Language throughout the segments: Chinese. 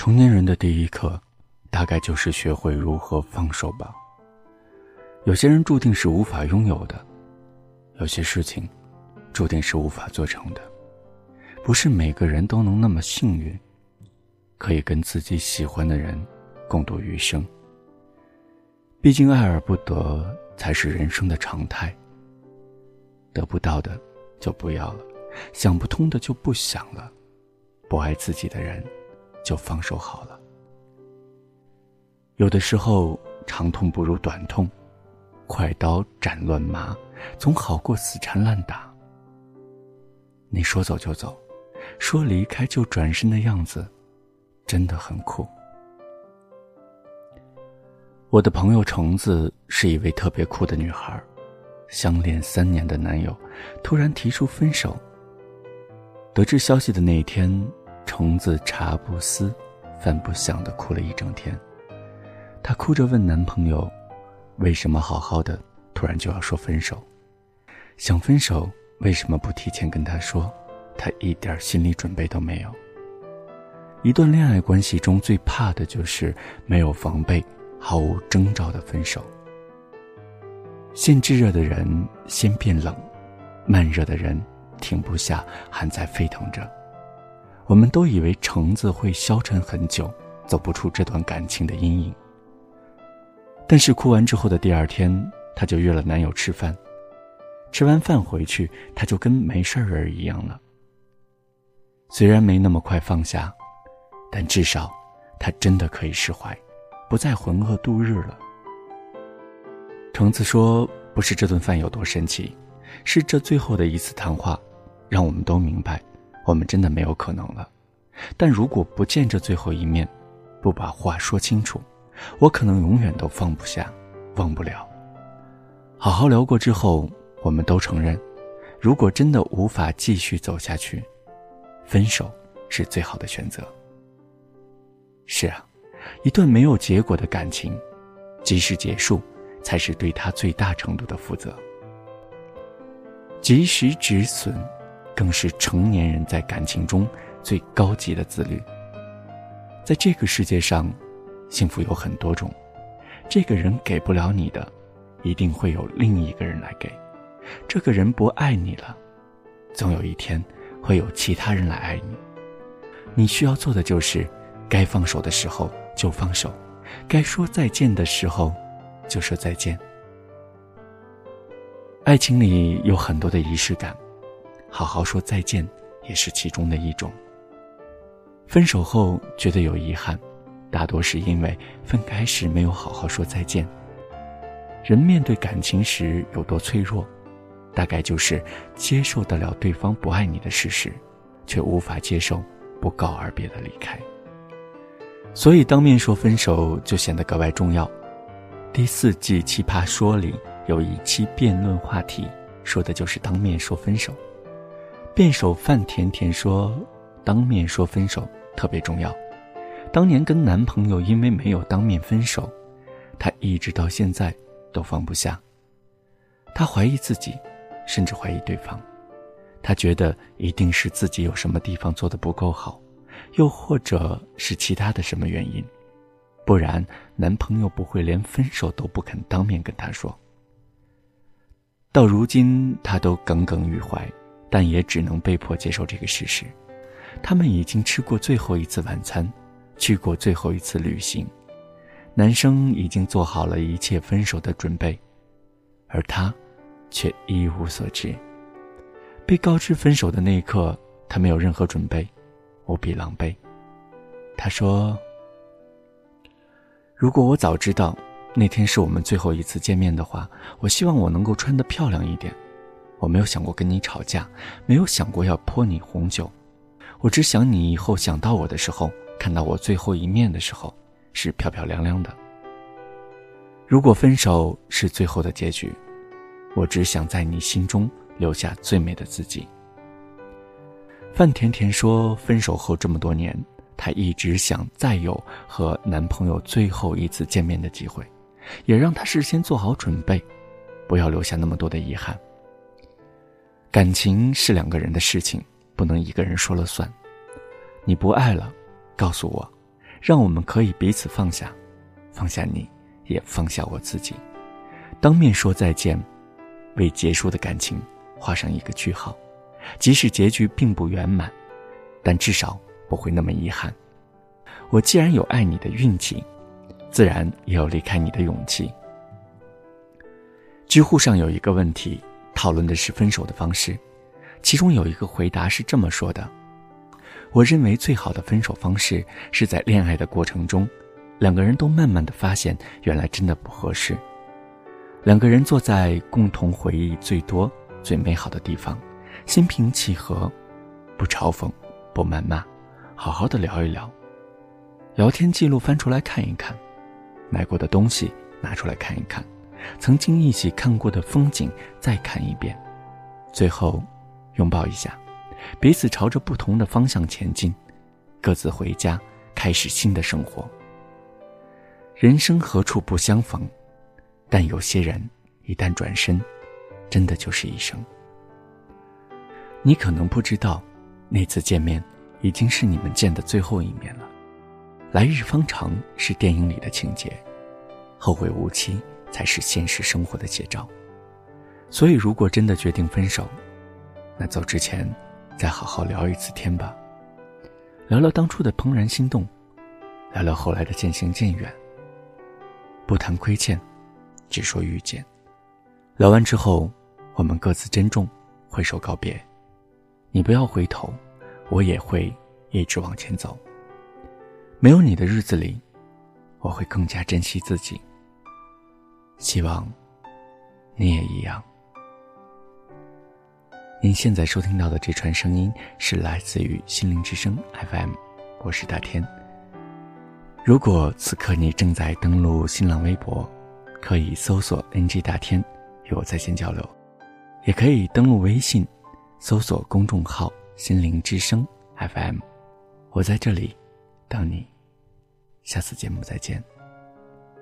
成年人的第一课，大概就是学会如何放手吧。有些人注定是无法拥有的，有些事情，注定是无法做成的。不是每个人都能那么幸运，可以跟自己喜欢的人共度余生。毕竟爱而不得才是人生的常态。得不到的就不要了，想不通的就不想了，不爱自己的人。就放手好了。有的时候，长痛不如短痛，快刀斩乱麻，总好过死缠烂打。你说走就走，说离开就转身的样子，真的很酷。我的朋友橙子是一位特别酷的女孩，相恋三年的男友突然提出分手。得知消息的那一天。虫子茶不思，饭不想的哭了一整天。她哭着问男朋友：“为什么好好的，突然就要说分手？想分手，为什么不提前跟他说？他一点心理准备都没有。一段恋爱关系中最怕的就是没有防备、毫无征兆的分手。先炙热的人先变冷，慢热的人停不下，还在沸腾着。”我们都以为橙子会消沉很久，走不出这段感情的阴影。但是哭完之后的第二天，她就约了男友吃饭。吃完饭回去，她就跟没事人一样了。虽然没那么快放下，但至少，她真的可以释怀，不再浑噩度日了。橙子说：“不是这顿饭有多神奇，是这最后的一次谈话，让我们都明白。”我们真的没有可能了，但如果不见这最后一面，不把话说清楚，我可能永远都放不下，忘不了。好好聊过之后，我们都承认，如果真的无法继续走下去，分手是最好的选择。是啊，一段没有结果的感情，及时结束，才是对他最大程度的负责。及时止损。更是成年人在感情中最高级的自律。在这个世界上，幸福有很多种，这个人给不了你的，一定会有另一个人来给。这个人不爱你了，总有一天会有其他人来爱你。你需要做的就是，该放手的时候就放手，该说再见的时候就说再见。爱情里有很多的仪式感。好好说再见，也是其中的一种。分手后觉得有遗憾，大多是因为分开时没有好好说再见。人面对感情时有多脆弱，大概就是接受得了对方不爱你的事实，却无法接受不告而别的离开。所以当面说分手就显得格外重要。第四季《奇葩说》里有一期辩论话题，说的就是当面说分手。辩手范甜甜说：“当面说分手特别重要。当年跟男朋友因为没有当面分手，她一直到现在都放不下。她怀疑自己，甚至怀疑对方。她觉得一定是自己有什么地方做的不够好，又或者是其他的什么原因，不然男朋友不会连分手都不肯当面跟她说。到如今，她都耿耿于怀。”但也只能被迫接受这个事实，他们已经吃过最后一次晚餐，去过最后一次旅行，男生已经做好了一切分手的准备，而他，却一无所知。被告知分手的那一刻，他没有任何准备，无比狼狈。他说：“如果我早知道那天是我们最后一次见面的话，我希望我能够穿得漂亮一点。”我没有想过跟你吵架，没有想过要泼你红酒，我只想你以后想到我的时候，看到我最后一面的时候，是漂漂亮亮的。如果分手是最后的结局，我只想在你心中留下最美的自己。范甜甜说，分手后这么多年，她一直想再有和男朋友最后一次见面的机会，也让她事先做好准备，不要留下那么多的遗憾。感情是两个人的事情，不能一个人说了算。你不爱了，告诉我，让我们可以彼此放下，放下你，也放下我自己，当面说再见，为结束的感情画上一个句号。即使结局并不圆满，但至少不会那么遗憾。我既然有爱你的运气，自然也有离开你的勇气。知乎上有一个问题，讨论的是分手的方式，其中有一个回答是这么说的：“我认为最好的分手方式是在恋爱的过程中，两个人都慢慢的发现原来真的不合适，两个人坐在共同回忆最多、最美好的地方，心平气和，不嘲讽，不谩骂，好好的聊一聊，聊天记录翻出来看一看，买过的东西拿出来看一看。”曾经一起看过的风景，再看一遍，最后拥抱一下，彼此朝着不同的方向前进，各自回家，开始新的生活。人生何处不相逢，但有些人一旦转身，真的就是一生。你可能不知道，那次见面已经是你们见的最后一面了。来日方长是电影里的情节，后会无期。才是现实生活的写照，所以如果真的决定分手，那走之前再好好聊一次天吧，聊聊当初的怦然心动，聊聊后来的渐行渐远。不谈亏欠，只说遇见。聊完之后，我们各自珍重，挥手告别。你不要回头，我也会一直往前走。没有你的日子里，我会更加珍惜自己。希望你也一样。您现在收听到的这串声音是来自于心灵之声 FM，我是大天。如果此刻你正在登录新浪微博，可以搜索 “ng 大天”与我在线交流，也可以登录微信，搜索公众号“心灵之声 FM”，我在这里等你。下次节目再见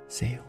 ，See you。